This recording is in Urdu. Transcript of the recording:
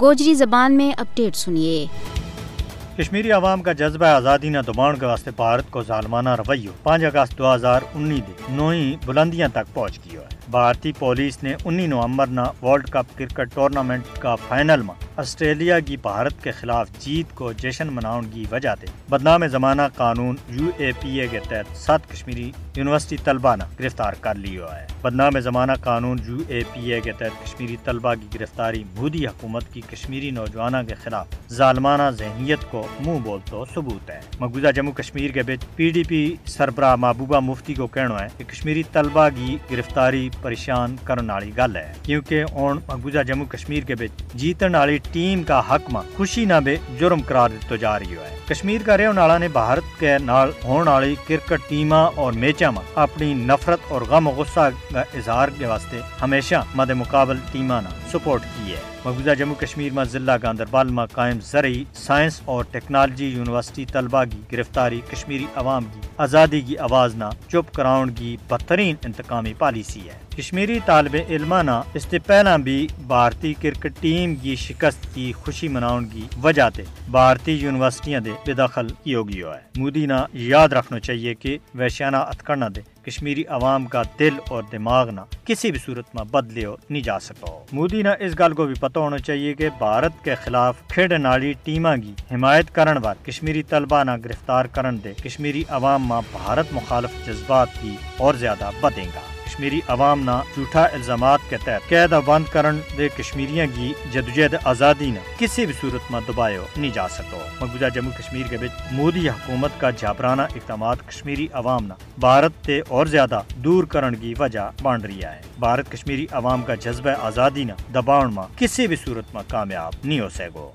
گوجری زبان میں اپڈیٹ سنیے۔ کشمیری عوام کا جذبہ آزادی نہ دباؤ کے واسطے بھارت کو ظالمانہ رویو پانچ اگست دو ہزار انیس نوئی بلندیاں تک پہنچ گیا ہے۔ بھارتی پولیس نے انی نومبر نہ ورلڈ کپ کرکٹ ٹورنامنٹ کا فائنل میں آسٹریلیا کی بھارت کے خلاف جیت کو جشن مناؤن کی وجہ دے بدنام زمانہ قانون یو اے پی اے کے تحت سات کشمیری یونیورسٹی طلبہ نے گرفتار کر لی ہوا ہے۔ بدنام زمانہ قانون یو اے پی اے کے تحت کشمیری طلبہ کی گرفتاری مودی حکومت کی کشمیری نوجوانوں کے خلاف ظالمانہ ذہنیت کو منہ بول تو ثبوت ہے۔ مقبوضہ جموں کشمیر کے بچ پی ڈی پی سربراہ محبوبہ مفتی کو کہنا ہے کہ کشمیری طلبہ کی گرفتاری پریشان کرنے والی گل ہے۔ کیونکہ ہوں مقبوضہ جموں کشمیر کے بچ جیتن والی ٹیم کا حق ماں خوشی نہ بے جرم قرار دیتا جا رہی ہے۔ کشمیر کا رہن والا نے بھارت کے نال ہون والی کرکٹ ٹیما اور میچا ماں اپنی نفرت اور غم و غصہ کا اظہار کے واسطے ہمیشہ مد مقابل ٹیما نہ سپورٹ کی ہے۔ مقبوضہ جموں کشمیر میں ضلع گاندربال میں قائم زرعی سائنس اور ٹیکنالوجی یونیورسٹی طلبہ کی گرفتاری کشمیری عوام کی آزادی کی آواز نہ چپ کراؤن کی بدترین انتقامی پالیسی ہے۔ کشمیری طالب علمہ نہ اس سے پہلا بھی بھارتی کرکٹ ٹیم کی شکست کی خوشی مناؤن کی وجہ تے بھارتی یونیورسٹیاں دے بے دخل کی ہوگی ہے۔ مودی نہ یاد رکھنا چاہیے کہ ویشیانہ اتکڑنا دے کشمیری عوام کا دل اور دماغ نہ کسی بھی صورت میں بدلے نہیں جا سکو۔ مودی نہ اس گل کو بھی پتہ ہونا چاہیے کہ بھارت کے خلاف کھیڈن نالی ٹیما کی حمایت کرن بار کشمیری طلبہ نہ گرفتار کرن دے کشمیری عوام میں بھارت مخالف جذبات کی اور زیادہ بدیں گا کشمیری عوام نہ جھوٹا الزامات کے تحت قید بند کرن دے کشمیریاں کی جدوجہد آزادی نہ کسی بھی صورت میں دبائے نہیں جا سکو۔ مقبوضہ جموں کشمیر کے بچ مودی حکومت کا جابرانہ اقدامات کشمیری عوام نہ بھارت تے اور زیادہ دور کرن کی وجہ بن رہی ہے۔ بھارت کشمیری عوام کا جذبہ آزادی نہ دباؤ میں کسی بھی صورت میں کامیاب نہیں ہو سکو۔